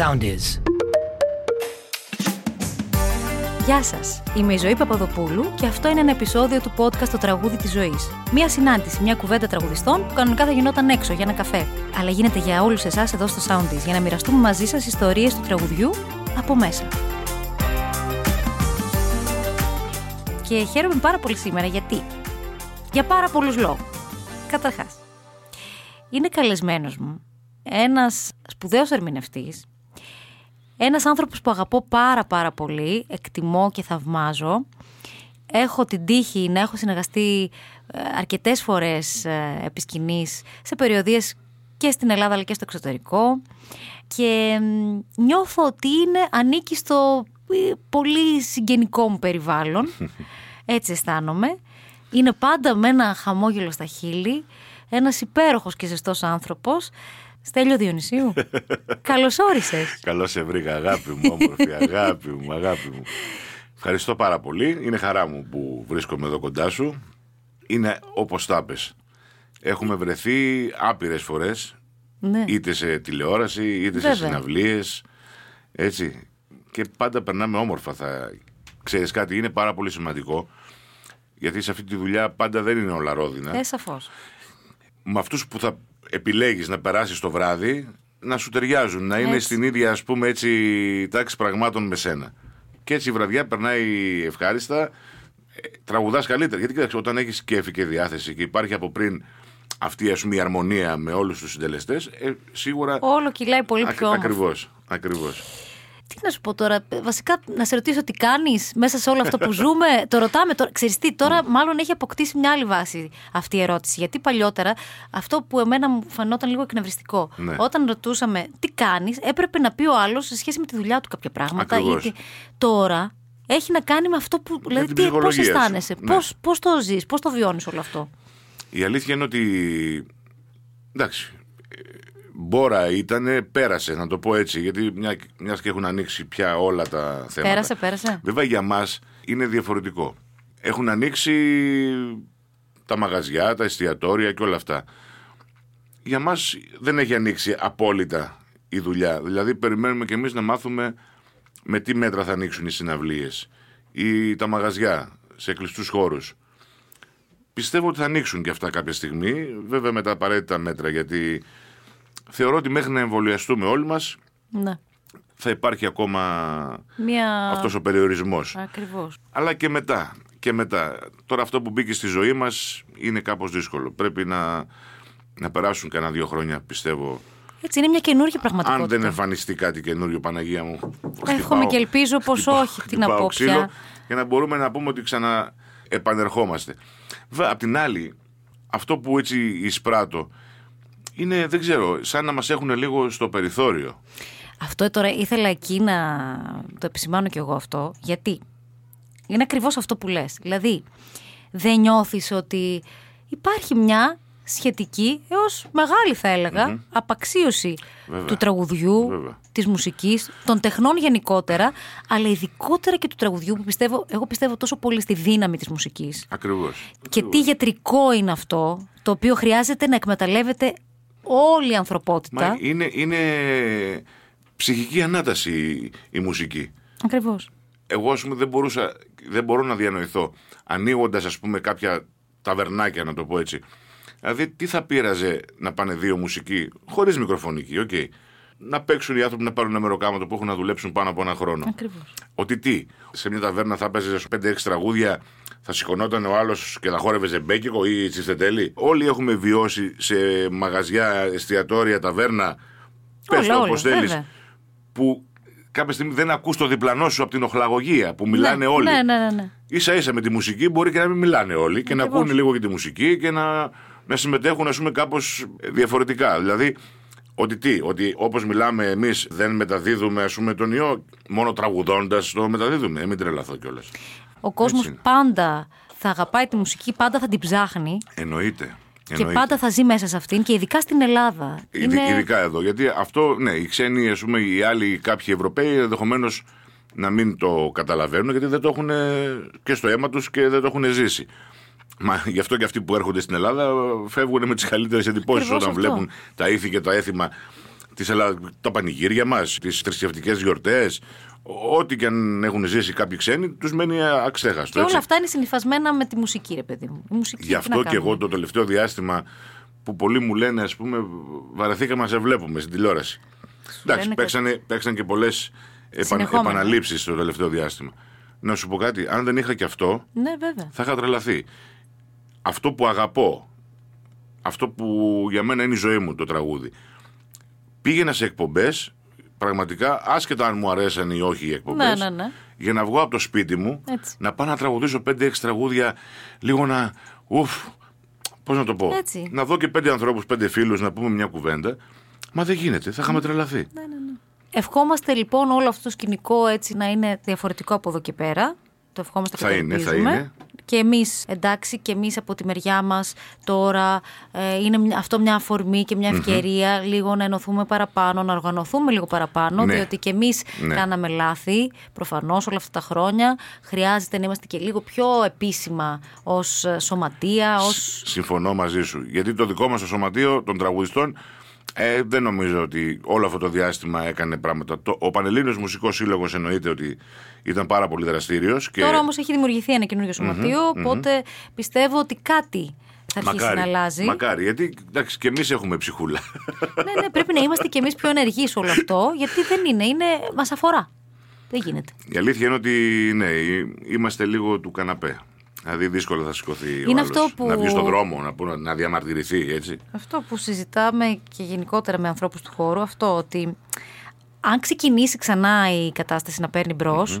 sound is. Γεια σας. Είμαι η Ζωή Παπαδοπούλου και αυτό είναι ένα επεισόδιο του podcast Το Τραγούδι της Ζωής. Μία συνάντηση, μια κουβέντα τραγουδιστών που κανονικά θα γινόταν έξω για ένα καφέ. Αλλά γίνεται για όλους εσάς εδώ στο Soundies για να μοιραστούμε μαζί σας ιστορίες του τραγουδιού από μέσα. Και χαίρομαι πάρα πολύ σήμερα γιατί. Για πάρα πολλούς λόγους. Καταρχάς, είναι καλεσμένος μου ένας σπουδαίος ερμηνευτής, ένας άνθρωπος που αγαπώ πάρα πάρα πολύ, εκτιμώ και θαυμάζω. Έχω την τύχη να έχω συνεργαστεί ε, αρκετές φορές ε, επί σκηνής, σε περιοδίες και στην Ελλάδα αλλά και στο εξωτερικό και μ, νιώθω ότι είναι, ανήκει στο ε, πολύ συγγενικό μου περιβάλλον. Έτσι αισθάνομαι. Είναι πάντα με ένα χαμόγελο στα χείλη, ένας υπέροχος και ζεστός άνθρωπος. Στέλιο Διονυσίου, καλώς όρισες. Καλώς σε βρήκα, αγάπη μου, όμορφη, αγάπη μου, αγάπη μου. Ευχαριστώ πάρα πολύ. Είναι χαρά μου που βρίσκομαι εδώ κοντά σου. Είναι όπως τα πες. Έχουμε βρεθεί άπειρες φορές, Ναι. είτε σε τηλεόραση, είτε Βέβαια. σε συναυλίες. Έτσι. Και πάντα περνάμε όμορφα. Θα... Ξέρεις κάτι, είναι πάρα πολύ σημαντικό. Γιατί σε αυτή τη δουλειά πάντα δεν είναι όλα ρόδινα. Ε, σαφώς. με αυτούς που θα επιλέγεις να περάσεις το βράδυ να σου ταιριάζουν, να είναι Έτσι. στην ίδια ας πούμε έτσι τάξη πραγμάτων με σένα. Και έτσι η βραδιά περνάει ευχάριστα, ε, τραγουδάς καλύτερα. Γιατί κοίταξε, όταν έχεις κέφι και διάθεση και υπάρχει από πριν αυτή ας πούμε η αρμονία με όλους τους συντελεστές, ε, σίγουρα Όλο κυλάει πολύ πιο όμορφα. ακριβώς, ακριβώς. Τι να σου πω τώρα, βασικά να σε ρωτήσω τι κάνεις μέσα σε όλο αυτό που ζούμε. το ρωτάμε τώρα. Ξέρεις τι, τώρα μάλλον έχει αποκτήσει μια άλλη βάση αυτή η ερώτηση. Γιατί παλιότερα αυτό που εμένα μου φαινόταν λίγο εκνευριστικό. Ναι. Όταν ρωτούσαμε τι κάνεις, έπρεπε να πει ο άλλος σε σχέση με τη δουλειά του κάποια πράγματα. Ακριβώς. Ή τι- Τώρα έχει να κάνει με αυτό που. Δηλαδή, την τι, πώς ψυχολογία σου. αισθάνεσαι, Ναι. πώς, πώς το ζεις, πώς το βιώνεις όλο αυτό; Η αλήθεια είναι ότι. Εντάξει. Ε, Μπόρα ήταν, πέρασε, να το πω έτσι. Γιατί μια μιας και έχουν ανοίξει πια όλα τα θέματα. Πέρασε, πέρασε. Βέβαια για μας είναι διαφορετικό. Έχουν ανοίξει τα μαγαζιά, τα εστιατόρια και όλα αυτά. Για μας δεν έχει ανοίξει απόλυτα η δουλειά. Δηλαδή, περιμένουμε και εμείς να μάθουμε με τι μέτρα θα ανοίξουν οι συναυλίες ή τα μαγαζιά σε κλειστούς χώρους. Πιστεύω ότι θα ανοίξουν και αυτά κάποια στιγμή, βέβαια με τα απαραίτητα μέτρα, γιατί θεωρώ ότι μέχρι να εμβολιαστούμε όλοι μας Ναι. θα υπάρχει ακόμα Μια. αυτός ο περιορισμός. Ακριβώς. Αλλά και μετά, και μετά. Τώρα αυτό που μπήκε στη ζωή μας είναι κάπως δύσκολο. Πρέπει να, να περάσουν κανένα δύο χρόνια, πιστεύω. Έτσι, είναι μια καινούργια πραγματικότητα. Αν δεν εμφανιστεί κάτι καινούριο, Παναγία μου. Εύχομαι χτυπάω- και ελπίζω πως χτυπάω- όχι, τι να χτυπάω πω ξύλο πια. Για να μπορούμε να πούμε ότι ξανά επανερχόμαστε. Βέβαια, απ' την άλλη, αυτό που έτσι εισπράττω είναι, δεν ξέρω, σαν να μας έχουν λίγο στο περιθώριο. Αυτό τώρα ήθελα εκεί να το επισημάνω κι εγώ αυτό, γιατί είναι ακριβώς αυτό που λες. Δηλαδή, δεν νιώθεις ότι υπάρχει μια σχετική έως μεγάλη θα έλεγα απαξίωση Βέβαια. του τραγουδιού, Βέβαια. της μουσικής, των τεχνών γενικότερα, αλλά ειδικότερα και του τραγουδιού που πιστεύω, εγώ πιστεύω τόσο πολύ στη δύναμη της μουσικής. Ακριβώς. Και τι γιατρικό είναι αυτό, το οποίο χρειάζεται να εκμεταλλεύεται όλη η ανθρωπότητα. Μα είναι, είναι ψυχική ανάταση η, η μουσική. Ακριβώς. Εγώ, ας πούμε, δεν, μπορούσα, δεν μπορώ να διανοηθώ. Ανοίγοντας, ας πούμε, κάποια ταβερνάκια, να το πω έτσι. Δηλαδή, τι θα πείραζε να πάνε δύο μουσικοί, χωρίς μικροφωνική, οκ. Να παίξουν οι άνθρωποι να πάρουν ένα μεροκάματο που έχουν να δουλέψουν πάνω από ένα χρόνο. Ακριβώς. Ότι τι, σε μια ταβέρνα θα παίζεις 5-6 τραγούδια, θα σηκωνόταν ο άλλος και θα χόρευε ζεμπέκικο ή τσιφτετέλη. Όλοι έχουμε βιώσει σε μαγαζιά, εστιατόρια, ταβέρνα. Πες Όλα, το όλα, όπως θέλεις. βέβαια. Που κάποια στιγμή δεν ακούς το διπλανό σου από την οχλαγωγία που μιλάνε ναι, όλοι. Ναι, ναι, ναι. ναι. Ίσα ίσα με τη μουσική μπορεί και να μην μιλάνε όλοι και να Ακριβώς. ακούνε λίγο και τη μουσική και να, να συμμετέχουν ας πούμε κάπως διαφορετικά. Δηλαδή ότι τι, ότι όπως μιλάμε εμείς δεν μεταδίδουμε ας πούμε τον ιό μόνο τραγουδώντας το μεταδίδουμε. Ε, μην τρελαθώ κιόλας. Ο κόσμος είναι. πάντα θα αγαπάει τη μουσική, πάντα θα την ψάχνει Εννοείται. και Εννοείται. πάντα θα ζει μέσα σε αυτήν και ειδικά στην Ελλάδα. Ειδι- Ειδικά εδώ. Γιατί αυτό, ναι, οι ξένοι, ας πούμε, οι άλλοι κάποιοι Ευρωπαίοι ενδεχομένως να μην το καταλαβαίνουν γιατί δεν το έχουν και στο αίμα τους και δεν το έχουν ζήσει. Μα γι' αυτό και αυτοί που έρχονται στην Ελλάδα φεύγουν με τις καλύτερες εντυπώσεις Ακριβώς όταν αυτό. βλέπουν τα ήθη και τα έθιμα Της Ελλάδα, τα πανηγύρια μας, τις θρησκευτικές γιορτές. Ό,τι και αν έχουν ζήσει κάποιοι ξένοι, τους μένει αξέχαστο. Και όλα αυτά είναι συνυφασμένα με τη μουσική, ρε παιδί μου. Η μουσική, Γι' τι αυτό να και κάνουμε. εγώ το τελευταίο διάστημα που πολλοί μου λένε, ας πούμε, βαρεθήκαμε να σε βλέπουμε στην τηλεόραση. Εντάξει, λένε παίξανε, παίξαν και πολλές επαν, Συνεχόμενα. επαναλήψεις το τελευταίο διάστημα. Να σου πω κάτι, αν δεν είχα και αυτό, Ναι, βέβαια. θα είχα τρελαθεί. Αυτό που αγαπώ, αυτό που για μένα είναι η ζωή μου το τραγούδι. Πήγαινα σε εκπομπές, πραγματικά, άσχετα αν μου αρέσαν ή όχι οι εκπομπές, Ναι, ναι, ναι. για να βγω από το σπίτι μου, Έτσι. να πάω να τραγουδήσω 5-6 τραγούδια, λίγο να. Ουφ, πώς να το πω. Έτσι. Να δω και πέντε ανθρώπους, πέντε φίλους, να πούμε μια κουβέντα. Μα δεν γίνεται, θα είχαμε τρελαθεί. Ευχόμαστε λοιπόν όλο αυτό το σκηνικό έτσι να είναι διαφορετικό από εδώ και πέρα. Το ευχόμαστε και Θα το είναι, θα ελπίζουμε. είναι. Και εμείς, εντάξει, και εμείς από τη μεριά μας τώρα ε, είναι μια- αυτό μια αφορμή και μια ευκαιρία λίγο να ενωθούμε παραπάνω, να οργανωθούμε λίγο παραπάνω, Ναι. διότι και εμείς Ναι. κάναμε λάθη προφανώς όλα αυτά τα χρόνια. Χρειάζεται να είμαστε και λίγο πιο επίσημα ως σωματεία, ω. Σ- Συμφωνώ μαζί σου. Γιατί το δικό μας το σωματείο των τραγουδιστών ε, δεν νομίζω ότι όλο αυτό το διάστημα έκανε πράγματα. Το, ο Πανελλήνιος Μουσικός Σύλλογος εννοείται ότι ήταν πάρα πολύ δραστήριος. Και Τώρα όμως έχει δημιουργηθεί ένα καινούργιο σωματείο, οπότε πιστεύω ότι κάτι θα αρχίσει μακάρι, να αλλάζει. μακάρι, γιατί εντάξει, και εμείς έχουμε ψυχούλα. ναι, ναι, πρέπει να είμαστε κι εμείς πιο ενεργοί σε όλο αυτό, γιατί δεν είναι, είναι μας αφορά. Δεν γίνεται. Η αλήθεια είναι ότι ναι, εί- είμαστε λίγο του καναπέ. Δηλαδή δύσκολα θα σηκωθεί ο Είναι άλλος αυτό που- να βγει στον δρόμο, να, πω- να διαμαρτυρηθεί, έτσι. Αυτό που συζητάμε και γενικότερα με ανθρώπους του χώρου, αυτό ότι αν ξεκινήσει ξανά η κατάσταση να παίρνει μπρος,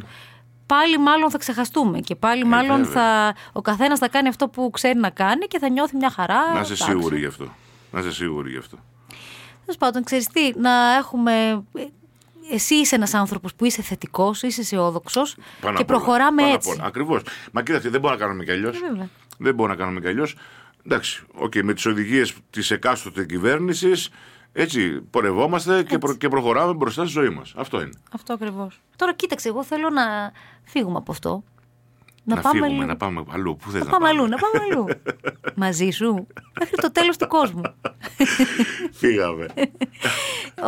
πάλι μάλλον θα ξεχαστούμε και πάλι μάλλον Ε, βέβαια. θα, ο καθένας θα κάνει αυτό που ξέρει να κάνει και θα νιώθει μια χαρά. να είσαι εντάξει. σίγουρη γι' αυτό. Να είσαι σίγουρη γι' αυτό. Τέλος πάντων, ξέρεις τι, να έχουμε. Ε, Εσύ είσαι ένας άνθρωπος που είσαι θετικός, είσαι αισιόδοξος Πάνω και απ' όλα. προχωράμε Πάνω απ' έτσι. όλα. Ακριβώς. Μα κοίταξε, δεν μπορούμε να κάνουμε κι αλλιώς. Ε, βέβαια. Δεν μπορούμε να κάνουμε κι αλλιώς. Εντάξει, οκ, με τις οδηγίες της εκάστοτε κυβέρνησης, έτσι πορευόμαστε και, προ- και προχωράμε μπροστά στη ζωή μας. Αυτό είναι. Αυτό ακριβώς. Τώρα κοίταξε, εγώ θέλω να φύγουμε από αυτό. Να, Να, πάμε φύγουμε, λίγο- να πάμε αλλού. Πού θες Να να, πάμε αλλού, να πάμε αλλού. Μαζί σου. Μέχρι το τέλος του κόσμου. Φύγαμε.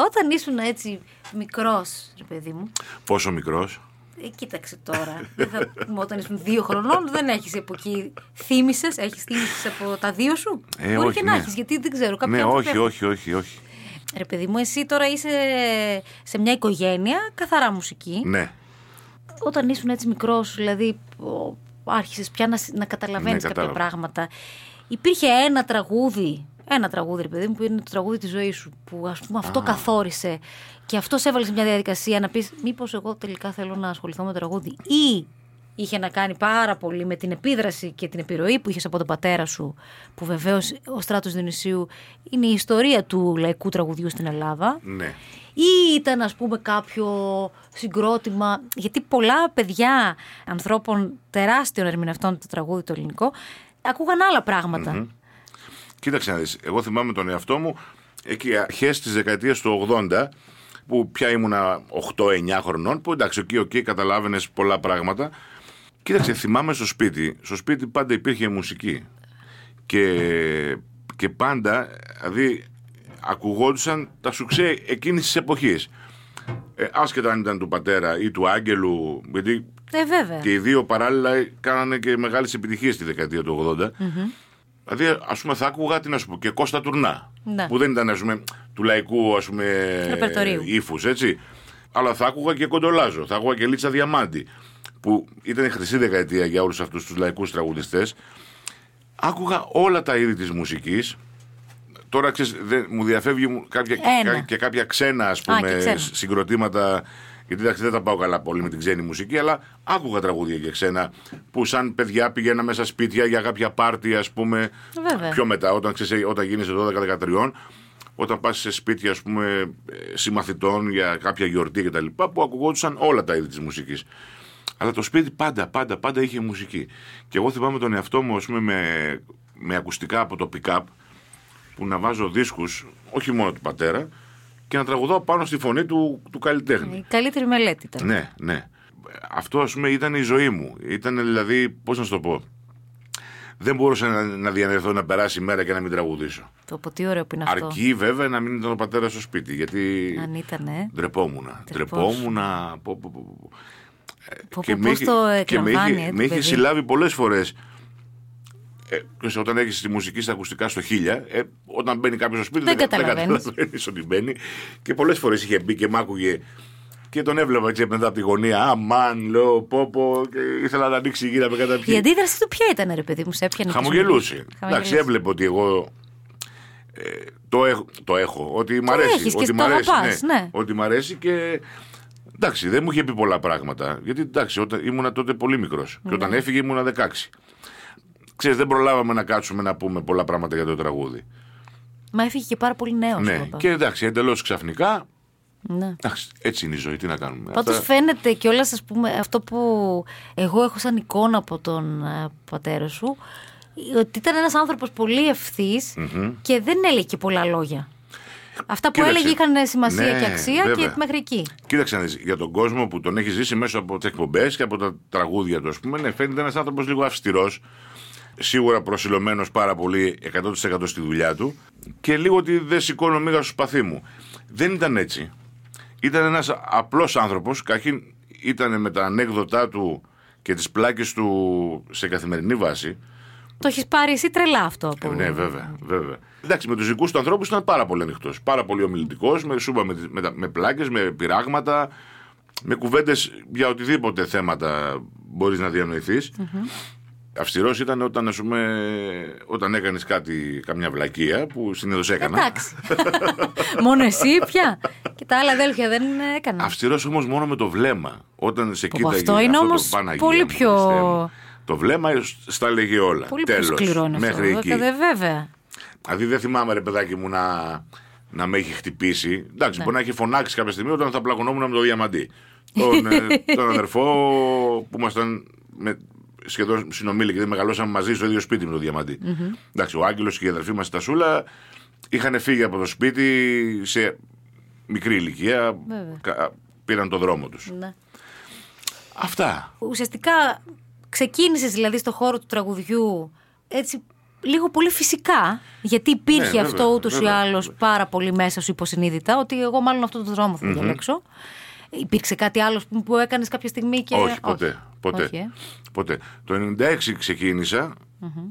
Όταν ήσουν έτσι μικρός, ρε παιδί μου, Πόσο μικρός; ε, κοίταξε τώρα. Δεν θα πούμε όταν ήσουν δύο χρονών, δεν έχεις από εκεί. Θύμησες, έχεις θύμησες από τα δύο σου; Ε, Μπορεί όχι, και να ναι. έχεις, γιατί δεν ξέρω. Κάποιοι Ναι, άνθρωποι όχι, έχουν. όχι, όχι, όχι. Ρε παιδί μου, εσύ τώρα είσαι σε μια οικογένεια καθαρά μουσική. Ναι. Όταν ήσουν έτσι μικρός, δηλαδή ο- άρχισες πια να, σ- να καταλαβαίνεις Ναι, κάποια κατάλαβα. πράγματα. Υπήρχε ένα τραγούδι, ένα τραγούδι, ρε παιδί μου, που είναι το τραγούδι της ζωής σου, που ας πούμε αυτό καθόρισε και αυτό σε έβαλες σε μια διαδικασία να πεις μήπως εγώ τελικά θέλω να ασχοληθώ με το τραγούδι ή είχε να κάνει πάρα πολύ με την επίδραση και την επιρροή που είχες από τον πατέρα σου, που βεβαίως ο Στράτος Διονυσίου είναι η ιστορία του λαϊκού τραγουδιού στην Ελλάδα Ναι. ή ήταν ας πούμε κάποιο συγκρότημα γιατί πολλά παιδιά ανθρώπων τεράστιων ερμηνευτών το τραγούδι το ελληνικό ακούγαν άλλα πράγματα. Κοίταξε να δεις, εγώ θυμάμαι τον εαυτό μου εκεί αρχές της δεκαετίας του 80 που πια ήμουνα 8-9 χρονών που εντάξει εκεί, εκεί καταλάβαινες πολλά πράγματα Κοίταξε, θυμάμαι στο σπίτι, στο σπίτι πάντα υπήρχε μουσική και, και πάντα, δηλαδή ακουγόντουσαν τα σουξέ εκείνης της εποχής ε, άσχετα αν ήταν του πατέρα ή του Άγγελου γιατί Ε, βέβαια. και οι δύο παράλληλα κάνανε και μεγάλες επιτυχίες στη δεκαετία του 80. Δηλαδή, ας πούμε, θα άκουγα τι να σου πω και Κώστα Τουρνά. Ναι. Που δεν ήταν, ας πούμε, του λαϊκού ας πούμε, Ρεπερτορίου. ύφους, έτσι. Αλλά θα άκουγα και Κοντολάζο, θα άκουγα και Λίτσα Διαμάντη. Που ήταν η χρυσή δεκαετία για όλους αυτούς τους λαϊκούς τραγουδιστές. Άκουγα όλα τα είδη της μουσικής. Τώρα ξέρεις, δεν- μου διαφεύγει μου κάποια, Ένα. κα- και κάποια ξένα ας Α, και πούμε, ξένα. συγκροτήματα. Γιατί εντάξει, δεν τα πάω καλά πολύ με την ξένη μουσική, αλλά άκουγα τραγούδια και ξένα που σαν παιδιά πηγαίνα μέσα σπίτια για κάποια πάρτι, ας πούμε. Βέβαια. Πιο μετά, όταν, ξέρεις, όταν γίνεσαι 12-13, όταν πας σε σπίτια ας πούμε, ε, συμμαθητών για κάποια γιορτή κτλ. που ακουγόντουσαν όλα τα είδη της μουσικής. Αλλά το σπίτι πάντα, πάντα, πάντα είχε μουσική. Και εγώ θυμάμαι τον εαυτό μου, ας πούμε, με, με ακουστικά από το pick-up, που να βάζω δίσκους, όχι μόνο του πατέρα, και να τραγουδάω πάνω στη φωνή του, του καλλιτέχνη. Η καλύτερη μελέτη ήταν. Ναι, ναι. Αυτό, ας πούμε, ήταν η ζωή μου. Ήταν δηλαδή, πώς να σου το πω, δεν μπορούσα να, να διανερθώ να περάσει η μέρα και να μην τραγουδήσω. Το πω τι ωραίο που είναι αυτό. Αρκεί βέβαια να μην ήταν ο πατέρας στο σπίτι. Γιατί. Αν ήταν, ε. Ντρεπόμουν. Ντρεπόμουν. Πω, πω, πω, πω. Πω, Και πω, με πώς είχε- το και με εκλαμβάνει, είχε, ε, το με είχε παιδί. συλλάβει πολλές φορές. Ε, ξέρεις, όταν έχεις τη μουσική στα ακουστικά στο χίλια, ε, όταν μπαίνει κάποιος στο σπίτι Δεν κα- καταλαβαίνεις. καταλαβαίνεις ότι μπαίνει. Και πολλές φορές είχε μπει και μ' άκουγε και τον έβλεπα έτσι μετά από τη γωνία. Αμάν, λέω, πω, πω, και ήθελα να ανοίξει γύρω με Η καταπιεί. αντίδραση του ποια ήταν, ρε παιδί μου, σε έπιανε. και σου Χαμογελούσε. μιλούσε. Εντάξει, έβλεπε ότι εγώ ε, το, έχω, το έχω. Ότι μ' Το αρέσει. έχεις και ότι το μ' αρέσει, αγαπάς, ναι. Ότι μ' αρέσει και. Εντάξει, δεν μου είχε πει πολλά πράγματα. Γιατί εντάξει, όταν, ήμουνα τότε πολύ μικρός. Και Ναι. όταν έφυγε ήμουνα 16. Ξέρεις, δεν προλάβαμε να κάτσουμε να πούμε πολλά πράγματα για το τραγούδι. Μα έφυγε και πάρα πολύ νέος. ναι, και εντάξει, εντελώς ξαφνικά. Ναι. Εντάξει, έτσι είναι η ζωή, τι να κάνουμε. Πάντως Αυτά- φαίνεται και όλα, ας πούμε, αυτό που εγώ έχω σαν εικόνα από τον ε, πατέρα σου, ότι ήταν ένας άνθρωπος πολύ ευθύς και δεν έλεγε και πολλά λόγια. Αυτά που Κοίταξε. έλεγε είχαν σημασία Ναι, και αξία βέβαια. και μέχρι εκεί. Κοίταξε να δεις, για τον κόσμο που τον έχει ζήσει μέσα από τις εκπομπές και από τα τραγούδια του, ας πούμε, ναι, φαίνεται ένας άνθρωπος λίγο αυστηρός. Σίγουρα προσιλωμένος πάρα πολύ 100% στη δουλειά του και λίγο ότι δεν σηκώνω μίγα στο σπαθί μου. Δεν ήταν έτσι. Ήταν ένας απλός άνθρωπος. Καταρχήν ήταν με τα ανέκδοτά του και τις πλάκες του σε καθημερινή βάση. Το έχεις πάρει εσύ τρελά αυτό. Από... Ε, ναι, βέβαια, βέβαια. Εντάξει, με τους δικούς του ανθρώπους ήταν πάρα πολύ ανοιχτός. Πάρα πολύ ομιλητικός, με, σου είπα, με, με, τα- με πλάκες, με πειράγματα, με κουβέντες για οτιδήποτε θέματα μπορείς να διανοηθείς. Αυστηρός ήταν όταν, ας πούμε, όταν έκανες κάτι, καμιά βλακεία που συνήθως έκανα. Εντάξει. Μόνο εσύ πια; Και τα άλλα αδέλφια δεν έκαναν. Αυστηρός όμως μόνο με το βλέμμα. Όταν σε Πω, κοίταγε. αυτό είναι το όμως Παναγία πολύ μου, πιο- Χριστέ μου. Το βλέμμα στα λέγει όλα. Πολύ πιο Τέλος. σκληρό είναι αυτό. Μέχρι εκεί. βέβαια, βέβαια. Δηλαδή δεν θυμάμαι ρε παιδάκι μου να, να με έχει χτυπήσει. Εντάξει, Ναι. μπορεί να έχει φωνάξει κάποια στιγμή όταν θα πλακωνόμουν με το διαμαντί. τον, ε, τον αδερφό που ήμασταν με, σχεδόν συνομήλικοι, δεν μεγαλώσαμε μαζί στο ίδιο σπίτι με το διαμαντι Εντάξει, ο Άγγελος και η αδερφή μας τα Σούλα είχαν φύγει από το σπίτι σε μικρή ηλικία. Βέβαια. κα- Πήραν το δρόμο τους. Ναι. Αυτά. Ουσιαστικά ξεκίνησες δηλαδή στο χώρο του τραγουδιού έτσι λίγο πολύ φυσικά, γιατί υπήρχε Ναι, βέβαια, αυτό ούτως ή βέβαια. άλλως πάρα πολύ μέσα σου υποσυνείδητα, ότι εγώ μάλλον αυτό το δρόμο θα διαλέξω. Υπήρξε κάτι άλλο που, που έκανες κάποια στιγμή και. Όχι, ποτέ. Ποτέ. Όχι, ε; ποτέ. Το 96 ξεκινησα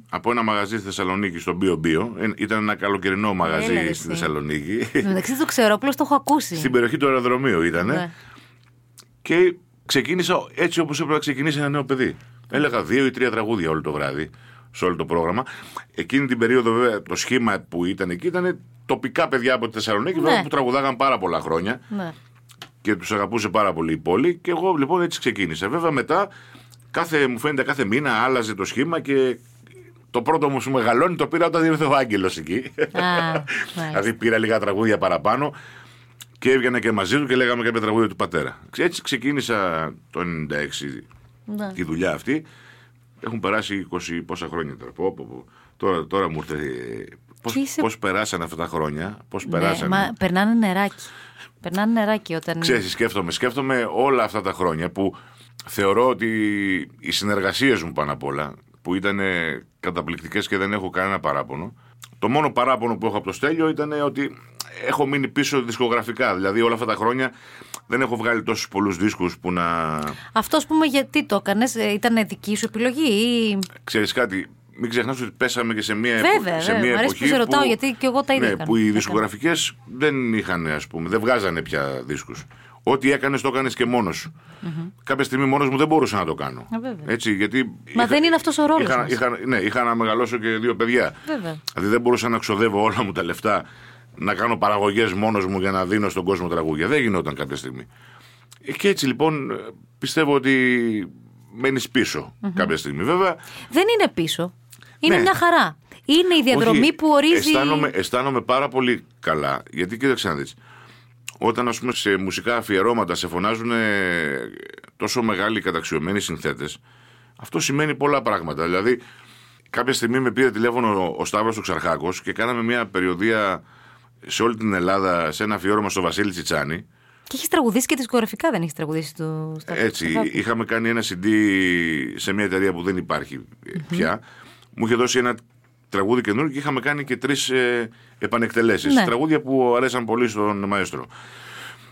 από ένα μαγαζί στη Θεσσαλονίκη, στο Bio Bio. Ε, Ήταν ένα καλοκαιρινό μαγαζί Έλα, ρε, στη εσύ. Θεσσαλονίκη. Εν τω μεταξύ δεν το ξέρω, απλώς το έχω ακούσει. Στην περιοχή του αεροδρομίου ήταν. Ναι. Και ξεκίνησα έτσι όπως έπρεπε να ξεκινήσει ένα νέο παιδί. Έλεγα δύο ή τρία τραγούδια όλο το βράδυ σε όλο το πρόγραμμα. Εκείνη την περίοδο, βέβαια, το σχήμα που ήταν εκεί ήταν τοπικά παιδιά από τη Θεσσαλονίκη, Ναι. βέβαια, που τραγουδάγαν πάρα πολλά χρόνια Ναι. και τους αγαπούσε πάρα πολύ η πόλη. Και εγώ λοιπόν έτσι ξεκίνησα. Βέβαια μετά, κάθε, μου φαίνεται κάθε μήνα άλλαζε το σχήμα και το πρώτο μου σου μεγαλώνει το πήρα όταν ήρθε ο Άγγελος εκεί. Α, μάλιστα. δηλαδή πήρα λίγα τραγούδια παραπάνω και έβγαινα και μαζί του και λέγαμε κάποια τραγούδια του πατέρα. Έτσι ξεκίνησα το 96 Ναι. τη δουλειά αυτή. Έχουν περάσει 20 πόσα χρόνια τώρα. Πω, πω, πω. Τώρα, τώρα μου ήρθε. Πώς, Και είσαι- πώς περάσαν αυτά τα χρόνια, πώς Ναι, περάσαν. μα περνάνε νεράκι. Περνάνε νεράκι όταν. Ξέρεις, σκέφτομαι, σκέφτομαι όλα αυτά τα χρόνια που θεωρώ ότι οι συνεργασίες μου πάνω απ' όλα, που ήταν καταπληκτικές και δεν έχω κανένα παράπονο, το μόνο παράπονο που έχω από το Στέλιο ήταν ότι έχω μείνει πίσω δισκογραφικά. Δηλαδή όλα αυτά τα χρόνια δεν έχω βγάλει τόσους πολλούς δίσκους που να... Αυτό, ας πούμε, γιατί το έκανες, ήταν δική σου επιλογή ή. Ξέρεις κάτι, μην ξεχνάς ότι πέσαμε και σε μια, Βέβαια, εποχή, σε βέβαια. μια Μ' αρέσει εποχή που σε ρωτάω, γιατί και εγώ τα ίδια ναι, έκανα. που οι Έκανα. δισκογραφικές δεν είχαν, ας πούμε, δεν βγάζανε πια δίσκους. Ό,τι έκανες το έκανες και μόνος σου. Κάποια στιγμή μόνος μου δεν μπορούσα να το κάνω. Α, βέβαια. Έτσι, γιατί Μα δεν είναι αυτός ο ρόλος είχα, μας. είχα, ναι, είχα να μεγαλώσω και δύο παιδιά. Βέβαια. Δηλαδή δεν μπορούσα να ξοδεύω όλα μου τα λεφτά να κάνω παραγωγές μόνος μου για να δίνω στον κόσμο τραγούδια. Δεν γινόταν κάποια στιγμή. Ε, Και έτσι λοιπόν πιστεύω ότι μένεις πίσω κάποια στιγμή. Βέβαια Δεν είναι πίσω. Είναι Ναι. μια χαρά. Είναι η διαδρομή όχι, που ορίζει. Αισθάνομαι, αισθάνομαι πάρα πολύ καλά. Γιατί κοίταξε να δεις. Όταν ας πούμε σε μουσικά αφιερώματα σε φωνάζουν τόσο μεγάλοι καταξιωμένοι συνθέτες, αυτό σημαίνει πολλά πράγματα. Δηλαδή, κάποια στιγμή με πήρε τηλέφωνο ο, ο Σταύρος ο Ξαρχάκος και κάναμε μια περιοδία σε όλη την Ελλάδα σε ένα αφιέρωμα στο Βασίλη Τσιτσάνη. Και έχεις τραγουδήσει και δισκογραφικά, δεν έχεις τραγουδήσει το. στα- Έτσι, στα- είχαμε κάνει ένα CD σε μια εταιρεία που δεν υπάρχει πια, μου είχε δώσει ένα τραγούδι καινούργιο και είχαμε κάνει και τρεις ε, επανεκτελέσεις. Ναι. Τραγούδια που αρέσαν πολύ στον μαέστρο.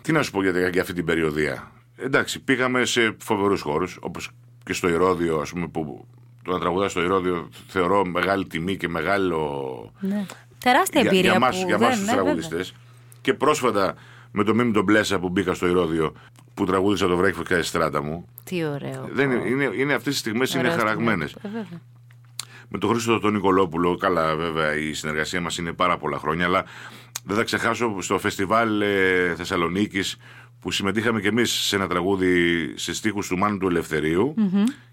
Τι να σου πω για, για αυτή την περιοδία. Εντάξει, πήγαμε σε φοβερούς χώρους, όπως και στο Ηρώδιο, ας πούμε, που το να τραγουδάς στο Ηρώδιο θεωρώ μεγάλη τιμή και μεγάλο. Ναι. Τεράστια για, εμπειρία για μας, που για δεν, μας τους ναι, βέβαια. τραγουδιστές. Και πρόσφατα με το Μίμη τον Μπλέσα που μπήκα στο Ηρώδιο, που τραγούδισα το βρέχει και στράτα μου. Τι ωραίο. Δεν είναι, είναι, είναι αυτές τις στιγμές είναι Ωραίο χαραγμένες. στιγμή. Ε, βέβαια. Με τον Χρήστο τον Νικολόπουλο, καλά βέβαια η συνεργασία μας είναι πάρα πολλά χρόνια, αλλά δεν θα ξεχάσω στο φεστιβάλ ε, Θεσσαλονίκης που συμμετείχαμε και εμείς σε ένα τραγούδι σε στίχους του Μάνου του ελευθεριου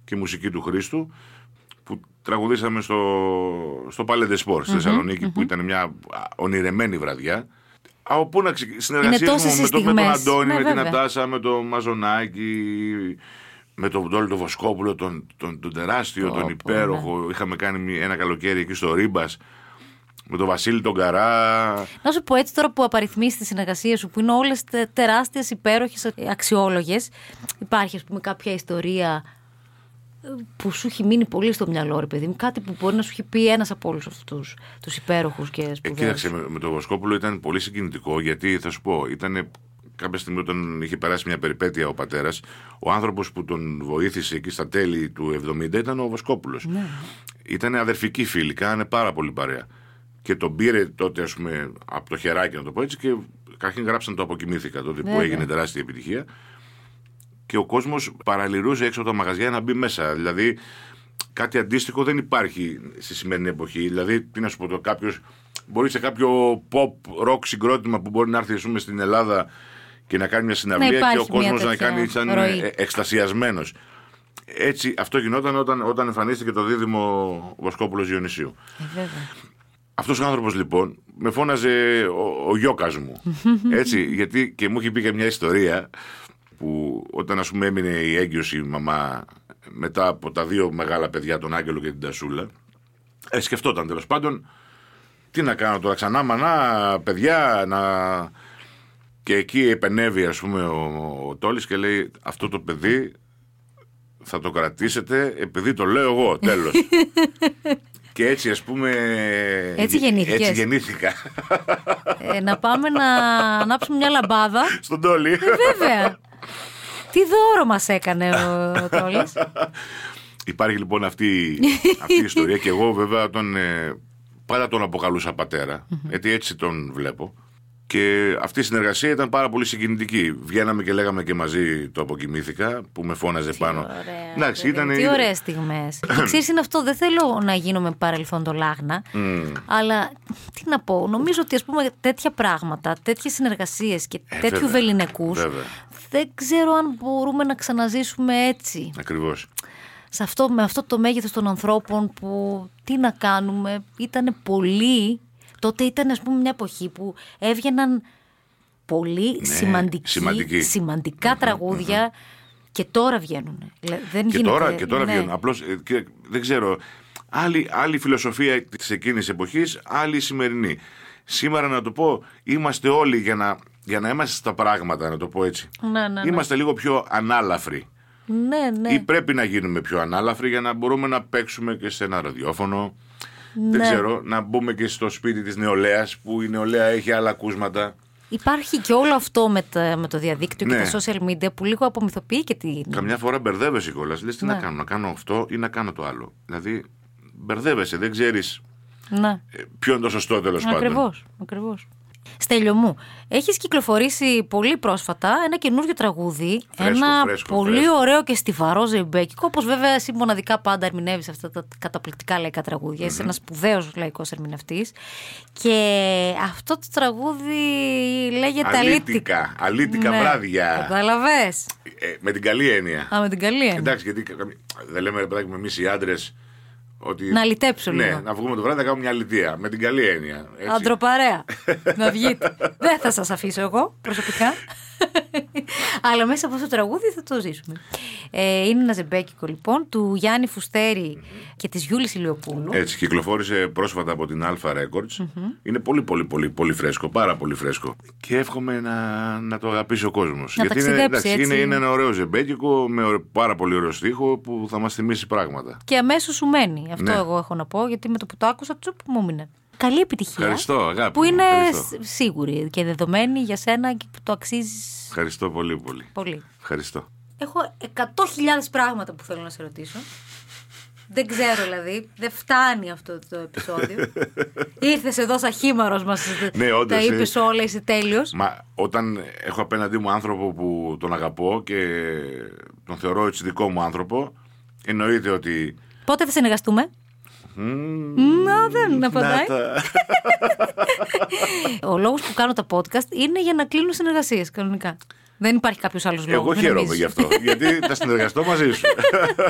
και μουσική του Χρήστου που τραγουδήσαμε στο, στο Palais des Sports στη θεσσαλονικη που ήταν μια α, ονειρεμένη βραδιά. Από πού να ξε... συνεργασίες τόσες μου οι με, το, με τον στιγμές. Αντώνη, Ναι, με την βέβαια. Ατάσα, με τον Μαζονάκη, με τον Ντόλι τον Βοσκόπουλο, τον, τον, τον τεράστιο, Πω, τον πω, υπέροχο. Είχαμε κάνει μια- ένα καλοκαίρι εκεί στο Ρίμπας με τον Βασίλη τον Καρά. Να σου πω έτσι τώρα που απαριθμίσεις τη συνεργασία σου, που είναι όλες τεράστιες, υπέροχες, αξιόλογες. Υπάρχει, ας πούμε, κάποια ιστορία ε, που σου έχει μείνει πολύ στο μυαλό, ρε παιδί μου. Κάτι που μπορεί να σου έχει πει ένας από όλους αυτούς τους υπέροχους και Ε, σπουδαίους. κοίταξε, με, με τον Βοσκόπουλο ήταν πολύ συγκινητικό γιατί θα σου πω, ήταν κάποια στιγμή όταν είχε περάσει μια περιπέτεια ο πατέρας, ο άνθρωπος που τον βοήθησε εκεί στα τέλη του 70 ήταν ο Βοσκόπουλος. Ναι. Ήταν αδερφικοί φίλοι, κάνανε πάρα πολύ παρέα. Και τον πήρε τότε, ας πούμε, από το χεράκι, να το πω έτσι, και καταρχήν γράψαν το Αποκοιμήθηκα τότε που Βέβαια. έγινε τεράστια επιτυχία. Και ο κόσμος παραλυρούσε έξω από τα μαγαζιά να μπει μέσα. Δηλαδή, κάτι αντίστοιχο δεν υπάρχει στη σημερινή εποχή. Δηλαδή, τι να σου πω, κάποιος μπορεί σε κάποιο pop rock συγκρότημα που μπορεί να έρθει, ας πούμε, στην Ελλάδα και να κάνει μια συναυλία και υπάρχει ο κόσμος μια να τέτοια κάνει σαν ροή. ε, εκστασιασμένος. Έτσι, αυτό γινόταν όταν, όταν εμφανίστηκε το δίδυμο Βοσκόπουλος Διονυσίου. Ε, βέβαια. Αυτός ο άνθρωπος λοιπόν με φώναζε ο, ο γιώκα μου. Έτσι, γιατί και μου είχε πει και μια ιστορία που όταν ας πούμε έμεινε η έγκυος η μαμά μετά από τα δύο μεγάλα παιδιά, τον Άγγελο και την Τασούλα, ε, σκεφτόταν τέλος πάντων τι να κάνω τώρα ξανά μανά, παιδιά, να... Και εκεί επενεύει ας πούμε ο, ο Τόλης και λέει αυτό το παιδί θα το κρατήσετε επειδή το λέω εγώ, τέλος. και έτσι ας πούμε... Έτσι γεννήθηκες. Έτσι γεννήθηκα. Ε, να πάμε να ανάψουμε μια λαμπάδα. Στον Τόλη. Βέβαια. Τι δώρο μας έκανε ο, ο Τόλης; Υπάρχει λοιπόν αυτή, αυτή η ιστορία και εγώ βέβαια τον, ε, πάντα τον αποκαλούσα πατέρα, γιατί έτσι τον βλέπω. Και αυτή η συνεργασία ήταν πάρα πολύ συγκινητική. Βγαίναμε και λέγαμε και μαζί το αποκοιμήθηκα που με φώναζε πάνω. Ωραία, Εντάξει, παιδί μου, ήταν. Τι ωραίες στιγμές. και ξέρεις, είναι αυτό. Δεν θέλω να γίνομαι παρελθόν το λάγνα. Αλλά τι να πω. Νομίζω ότι ας πούμε τέτοια πράγματα, τέτοιες συνεργασίες και Ε, τέτοιου βέβαια. βεληνικούς. Βέβαια. Δεν ξέρω αν μπορούμε να ξαναζήσουμε έτσι. Ακριβώς. Σε αυτό, με αυτό το μέγεθος των ανθρώπων που τι να κάνουμε. Ήταν πολλοί. Τότε ήταν ας πούμε μια εποχή που έβγαιναν πολύ σημαντικοί, σημαντικοί. σημαντικά τραγούδια και τώρα βγαίνουν. Λε- Δεν Και γίνεται, τώρα, και τώρα ναι. βγαίνουν. Απλώς δεν ξέρω. Άλλη, άλλη φιλοσοφία της εκείνης εποχής, άλλη η σημερινή. Σήμερα να το πω, είμαστε όλοι για να, για να είμαστε στα πράγματα, να το πω έτσι. Ναι, ναι, ναι. Είμαστε λίγο πιο ανάλαφροι. Ναι, ναι. Ή πρέπει να γίνουμε πιο ανάλαφροι για να μπορούμε να παίξουμε και σε ένα ραδιόφωνο. Δεν Ναι. ξέρω, να μπούμε και στο σπίτι της νεολαίας που η νεολαία έχει άλλα ακούσματα. Υπάρχει και όλο αυτό με, τα- με το διαδίκτυο Ναι. και τα social media που λίγο απομυθοποιεί και την. Καμιά φορά μπερδεύεσαι κιόλας. Λες τι Ναι. να κάνω, να κάνω αυτό ή να κάνω το άλλο. Δηλαδή μπερδεύεσαι, δεν ξέρεις Ναι. ε, ποιο είναι το σωστό τέλος πάντων. Ακριβώς. Ακριβώς. Στέλιο μου, έχεις κυκλοφορήσει πολύ πρόσφατα ένα καινούριο τραγούδι. Φρέσκο, ένα φρέσκο, πολύ φρέσκο. ωραίο και στιβαρό ζεϊμπέκικο. Όπως βέβαια εσύ μοναδικά πάντα ερμηνεύεις αυτά τα καταπληκτικά λαϊκά τραγούδια. Είσαι ένας σπουδαίος λαϊκός ερμηνευτής. Και αυτό το τραγούδι λέγεται Αλήτικα, αλήτικα Ναι. βράδια. Κατάλαβες. Ε, με την καλή έννοια. Α, με την καλή έννοια. Εντάξει, γιατί καμι- δεν λέμε ρε παιδάκι με εμείς οι άντρες ότι. Να αλητέψουν Ναι, λίγο. να βγούμε το βράδυ να κάνουμε μια αλητία. Με την καλή έννοια. έτσι. Αντροπαρέα. να βγείτε. Δεν θα σας αφήσω εγώ προσωπικά. Αλλά μέσα από αυτό το τραγούδι θα το ζήσουμε. Ε, είναι ένα ζεμπέκικο λοιπόν του Γιάννη Φουστέρη και της Γιούλης Ηλιοπούλου. Έτσι, κυκλοφόρησε πρόσφατα από την Alpha Records. Είναι πολύ, πολύ, πολύ, πολύ φρέσκο, πάρα πολύ φρέσκο. Και εύχομαι να, να το αγαπήσει ο κόσμος. Γιατί είναι, ταξιδέψει, εντάξει, έτσι. είναι, είναι ένα ωραίο ζεμπέκικο με ωραίο- πάρα πολύ ωραίο στίχο που θα μας θυμίσει πράγματα. Και αμέσως σου μένει. Αυτό Ναι. εγώ έχω να πω, γιατί με το που το άκουσα, τσουπ μου έμεινε. Καλή επιτυχία. Ευχαριστώ, αγάπη. Που μου, είναι ευχαριστώ. σ- σίγουρη και δεδομένη για σένα και που το αξίζεις Ευχαριστώ πολύ, πολύ. πολύ. Ευχαριστώ. Έχω 100.000 πράγματα που θέλω να σε ρωτήσω. Δεν ξέρω δηλαδή. Δεν φτάνει αυτό το επεισόδιο. Ήρθες εδώ σαν χήμαρος μας. Ναι, όντως, Τα είπες ε. όλα, είσαι τέλειος. Μα όταν έχω απέναντί μου άνθρωπο που τον αγαπώ και τον θεωρώ έτσι δικό μου άνθρωπο, εννοείται ότι. Πότε θα συνεργαστούμε; Να, δεν απαντάει. τα- Ο λόγος που κάνω τα podcast είναι για να κλείνουν συνεργασίες κανονικά. Δεν υπάρχει κάποιος άλλος λόγος. Εγώ χαίρομαι γι' αυτό. γιατί θα συνεργαστώ μαζί σου.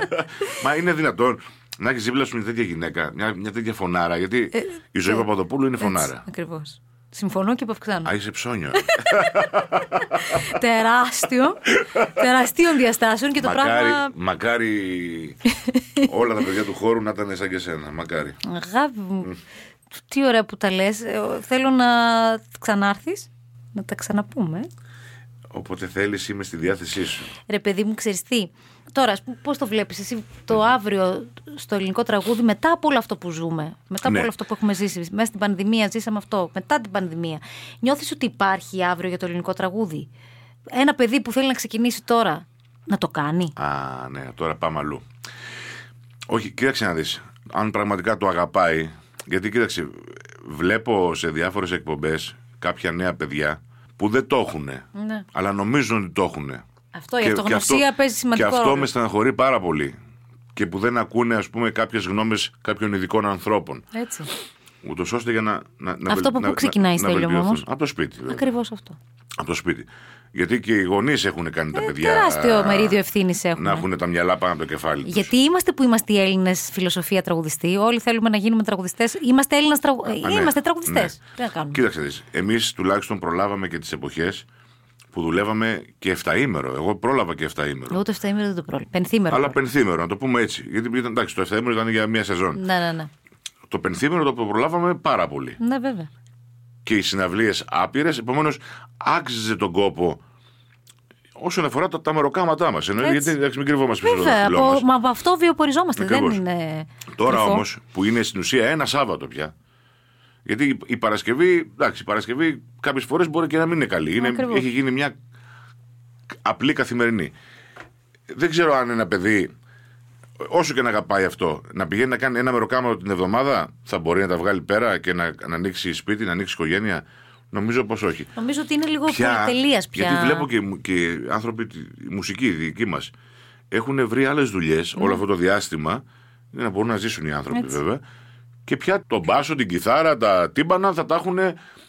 Μα είναι δυνατόν να έχεις δίπλα σου μια τέτοια γυναίκα, μια, μια τέτοια φωνάρα. Γιατί η ζωή Παπαδοπούλου είναι φωνάρα. Ακριβώς. Συμφωνώ και επαυξάνω. Α, είσαι ψώνιο. Τεράστιο. τεραστίων διαστάσεων και το μακάρι, πράγμα. μακάρι όλα τα παιδιά του χώρου να ήταν σαν και σένα. Μακάρι. Αγάπη μου. Τι ωραία που τα λες. Θέλω να ξανάρθεις. Να τα ξαναπούμε. Όποτε θέλεις, είμαι στη διάθεσή σου. Ρε παιδί μου, ξέρεις τι; Τώρα, πώς το βλέπεις εσύ το αύριο στο ελληνικό τραγούδι, μετά από όλο αυτό που ζούμε, μετά από Ναι. όλο αυτό που έχουμε ζήσει, μέσα στην πανδημία, ζήσαμε αυτό, μετά την πανδημία. Νιώθεις ότι υπάρχει αύριο για το ελληνικό τραγούδι; Ένα παιδί που θέλει να ξεκινήσει τώρα, να το κάνει; Α, ναι, τώρα πάμε αλλού. Όχι, κοίταξε να δεις. Αν πραγματικά το αγαπάει, γιατί κοίταξε, βλέπω σε διάφορες εκπομπές κάποια νέα παιδιά που δεν το έχουν, Ναι. αλλά νομίζουν ότι το έχουν. Αυτό, η αυτογνωσία παίζει σημαντικό Και αυτό ρόλο. με στεναχωρεί πάρα πολύ. Και που δεν ακούνε, ας πούμε, κάποιες γνώμες κάποιων ειδικών ανθρώπων. Έτσι. Ούτως ώστε για να. να να Αυτό βελ- από πού να- ξεκινάει, να- να Στέλιο μου, βελτιωθούν. όμως; Από το σπίτι. βέβαια. Ακριβώς αυτό. Από το σπίτι. Γιατί και οι γονείς έχουν κάνει τα παιδιά. Ε, Τεράστιο μερίδιο ευθύνης Να έχουμε. έχουν τα μυαλά πάνω από το κεφάλι τους. Γιατί είμαστε που είμαστε οι Έλληνες φιλοσοφία τραγουδιστή. Όλοι θέλουμε να γίνουμε τραγουδιστές. Είμαστε Έλληνε τραγου... Α, ναι. Είμαστε τραγουδιστές. Ναι. Τι να κάνουμε; Κοίταξε δεις, εμείς τουλάχιστον προλάβαμε και τις εποχές που δουλεύαμε και 7 ήμερο. Εγώ πρόλαβα και 7 ήμερο. Εγώ το 7 δεν το πρόλαβα. Πενθήμερο. Αλλά πρόλαβα. πενθήμερο, να το πούμε έτσι. Γιατί ήταν, εντάξει, το 7 ήμερο ήταν για μία σεζόν. Ναι, ναι, ναι. Το πενθήμερο το προλάβαμε πάρα πολύ. Ναι, βέβαια. Και οι συναυλίες άπειρες. Επομένως, άξιζε τον κόπο όσον αφορά τα, τα μεροκάματά μας. Έτσι. Γιατί εντάξει, μην κρυβόμαστε πίσω από το Βέβαια. φυλλό Από, μας. μα από αυτό βιοποριζόμαστε. Ακριβώς. Δεν είναι. Τώρα κρυφό. όμως, που είναι στην ουσία ένα Σάββατο πια. Γιατί η- η Παρασκευή, εντάξει, η Παρασκευή κάποιες φορές μπορεί και να μην είναι καλή. Είναι, Ακριβώς. έχει γίνει μια απλή καθημερινή. Δεν ξέρω αν ένα παιδί, όσο και να αγαπάει αυτό, να πηγαίνει να κάνει ένα μεροκάματο την εβδομάδα, θα μπορεί να τα βγάλει πέρα και να, να ανοίξει σπίτι, να ανοίξει οικογένεια. Νομίζω πως όχι. Νομίζω ότι είναι λίγο Πια- πολυτελείας πια. Γιατί βλέπω και, μου- και άνθρωποι, τη- η μουσική, οι δικοί μας, έχουν βρει άλλες δουλειές όλο αυτό το διάστημα για να μπορούν να ζήσουν οι άνθρωποι Ναι. Έτσι. βέβαια. Και πια τον μπάσο, την κιθάρα, τα τύμπανα θα τα έχουν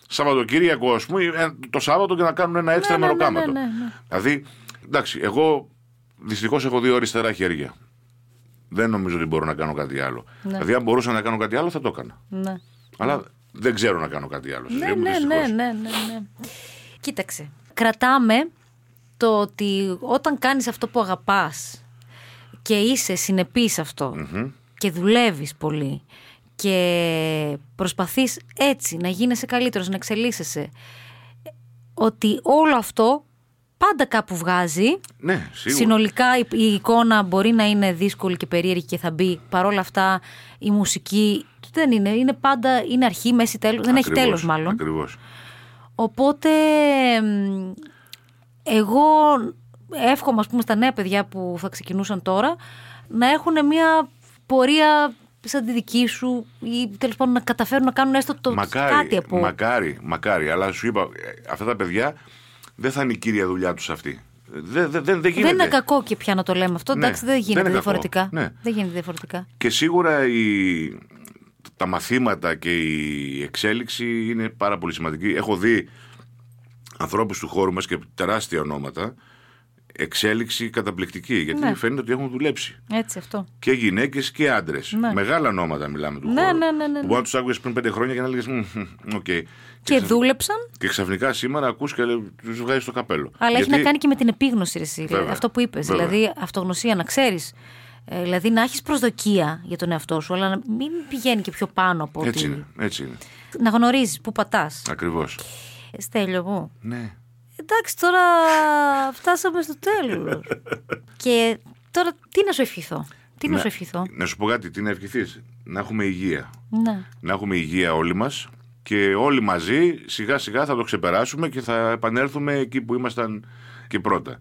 Σαββατοκύριακο, ας πούμε, ε, το Σάββατο και να κάνουν ένα έξτρα Ναι, ναι, ναι, μεροκάματο. ναι, ναι, ναι. Δηλαδή, εντάξει, εγώ δυστυχώς έχω δύο αριστερά χέρια. Δεν νομίζω ότι μπορώ να κάνω κάτι άλλο. Ναι. Δηλαδή, αν μπορούσα να κάνω κάτι άλλο, θα το έκανα. Ναι. Αλλά δεν ξέρω να κάνω κάτι άλλο. στη Ναι, ζωή μου, ναι, δυστυχώς. ναι, ναι, ναι, ναι. Κοίταξε. Κρατάμε το ότι όταν κάνεις αυτό που αγαπάς και είσαι συνεπής σε αυτό και δουλεύεις πολύ και προσπαθείς έτσι να γίνεσαι καλύτερος, να εξελίσσεσαι ότι όλο αυτό πάντα κάπου βγάζει Ναι, σίγουρα. Συνολικά η, η εικόνα μπορεί να είναι δύσκολη και περίεργη και θα μπει. Παρ' όλα αυτά η μουσική δεν είναι. Είναι πάντα είναι αρχή, μέση, τέλος. Δεν έχει Ακριβώς, τέλος μάλλον. Ακριβώς. Οπότε μ, εγώ εύχομαι ας πούμε στα νέα παιδιά που θα ξεκινούσαν τώρα να έχουν μια πορεία σαν τη δική σου ή τέλος πάντων να καταφέρουν να κάνουν έστω το μακάρι, κάτι από... μακάρι, μακάρι. Αλλά σου είπα, ε, αυτά τα παιδιά δεν θα είναι η κύρια δουλειά τους αυτή. Δεν, δεν, δεν, δεν γίνεται. δεν είναι κακό και πια να το λέμε αυτό. Ναι, Εντάξει, δεν δεν γίνεται είναι κακό. διαφορετικά. Ναι. Δεν γίνεται διαφορετικά. Και σίγουρα η, τα μαθήματα και η εξέλιξη είναι πάρα πολύ σημαντική. Έχω δει ανθρώπους του χώρου μας και τεράστια ονόματα εξέλιξη καταπληκτική. Γιατί Ναι. φαίνεται ότι έχουν δουλέψει. Έτσι αυτό. Και γυναίκες και άντρες. Ναι. Μεγάλα ονόματα μιλάμε του Ναι, χώρου. ναι, ναι, ναι, Που μπορεί να τους άκουγες πριν πέντε χρόνια και να έλεγες. Οκ. Και ξαφ- δούλεψαν, Και ξαφνικά σήμερα ακούς και τους βγάζεις το καπέλο. αλλά έχει Γιατί- να κάνει και με την επίγνωση, ρε, εσύ. Βέβαια. Αυτό που είπες. Βέβαια. Δηλαδή, αυτογνωσία να ξέρεις. Ε, δηλαδή, να έχεις προσδοκία για τον εαυτό σου, αλλά να μην πηγαίνει και πιο πάνω από Έτσι ότι. είναι. Έτσι είναι. Να γνωρίζεις πού πατάς. Ακριβώς. Στέλιο μου. Ναι. Εντάξει, τώρα φτάσαμε στο τέλος. και τώρα τι να σου ευχηθώ; Τι να σου ευχηθώ; Να σου πω κάτι, τι να ευχηθείς; Να έχουμε υγεία. Ναι. Να έχουμε υγεία όλοι μας και όλοι μαζί σιγά σιγά θα το ξεπεράσουμε και θα επανέλθουμε εκεί που ήμασταν και πρώτα.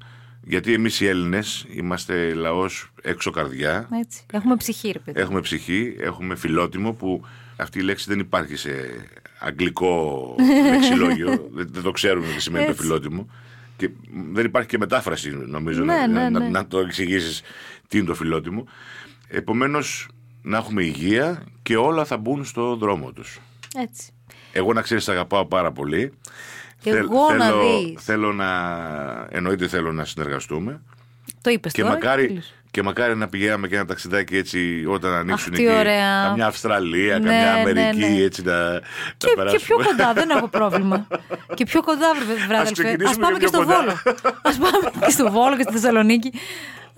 Γιατί εμείς οι Έλληνες είμαστε λαός έξω καρδιά. Έτσι. Έχουμε ψυχή, ρε παιδί. Έχουμε ψυχή, έχουμε φιλότιμο που αυτή η λέξη δεν υπάρχει σε αγγλικό λεξιλόγιο. δεν, δεν το ξέρουμε τι σημαίνει το Έτσι. φιλότιμο. Και δεν υπάρχει και μετάφραση, νομίζω, Ναι, να, ναι, να, ναι. να το εξηγήσεις τι είναι το φιλότιμο. Επομένως, να έχουμε υγεία και όλα θα μπουν στο δρόμο τους. Έτσι. Εγώ να ξέρεις, αγαπάω πάρα πολύ. Και εγώ να θέλω, δεις. θέλω να. Εννοείται θέλω να συνεργαστούμε. Το είπες Και τώρα. μακάρι, κλείσω. και μακάρι να πηγαίναμε και ένα ταξιδάκι έτσι όταν ανοίξουν τι εκεί. ωραία. Καμιά Αυστραλία, Ναι, καμιά ναι, Αμερική, ναι. έτσι να, να Και, και περάσουμε. πιο κοντά, δεν έχω πρόβλημα. και πιο κοντά, βρε βράδελφε. ξεκινήσουμε Ας πάμε και και πιο στο κοντά. Βόλο. Α πάμε και στο Βόλο και στη Θεσσαλονίκη.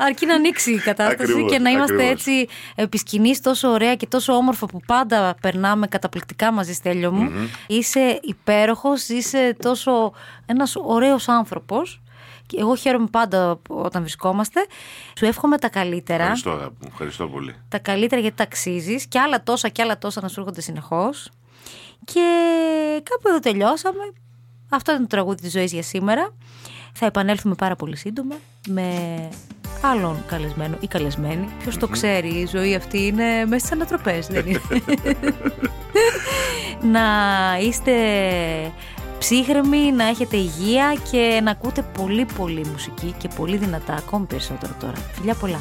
Αρκεί να ανοίξει η κατάσταση Ακριβώς, και να είμαστε ακριβώς. έτσι επί σκηνής τόσο ωραία και τόσο όμορφα που πάντα περνάμε καταπληκτικά μαζί, Στέλιο μου. Είσαι υπέροχος, είσαι τόσο ένας ωραίος άνθρωπος. Και εγώ χαίρομαι πάντα όταν βρισκόμαστε. Σου εύχομαι τα καλύτερα. Ευχαριστώ, αγάπη μου. Ευχαριστώ πολύ. τα καλύτερα γιατί τα αξίζεις και άλλα τόσα και άλλα τόσα να σου έρχονται συνεχώς. Και κάπου εδώ τελειώσαμε. Αυτό ήταν το τραγούδι της ζωής για σήμερα. Θα επανέλθουμε πάρα πολύ σύντομα με άλλον καλεσμένο ή καλεσμένη. Ποιος το ξέρει, η ζωή αυτή είναι μέσα στις ανατροπές, δεν είναι; να είστε ψύχρεμοι, να έχετε υγεία και να ακούτε πολύ πολύ μουσική και πολύ δυνατά, ακόμη περισσότερο τώρα. Φιλιά πολλά.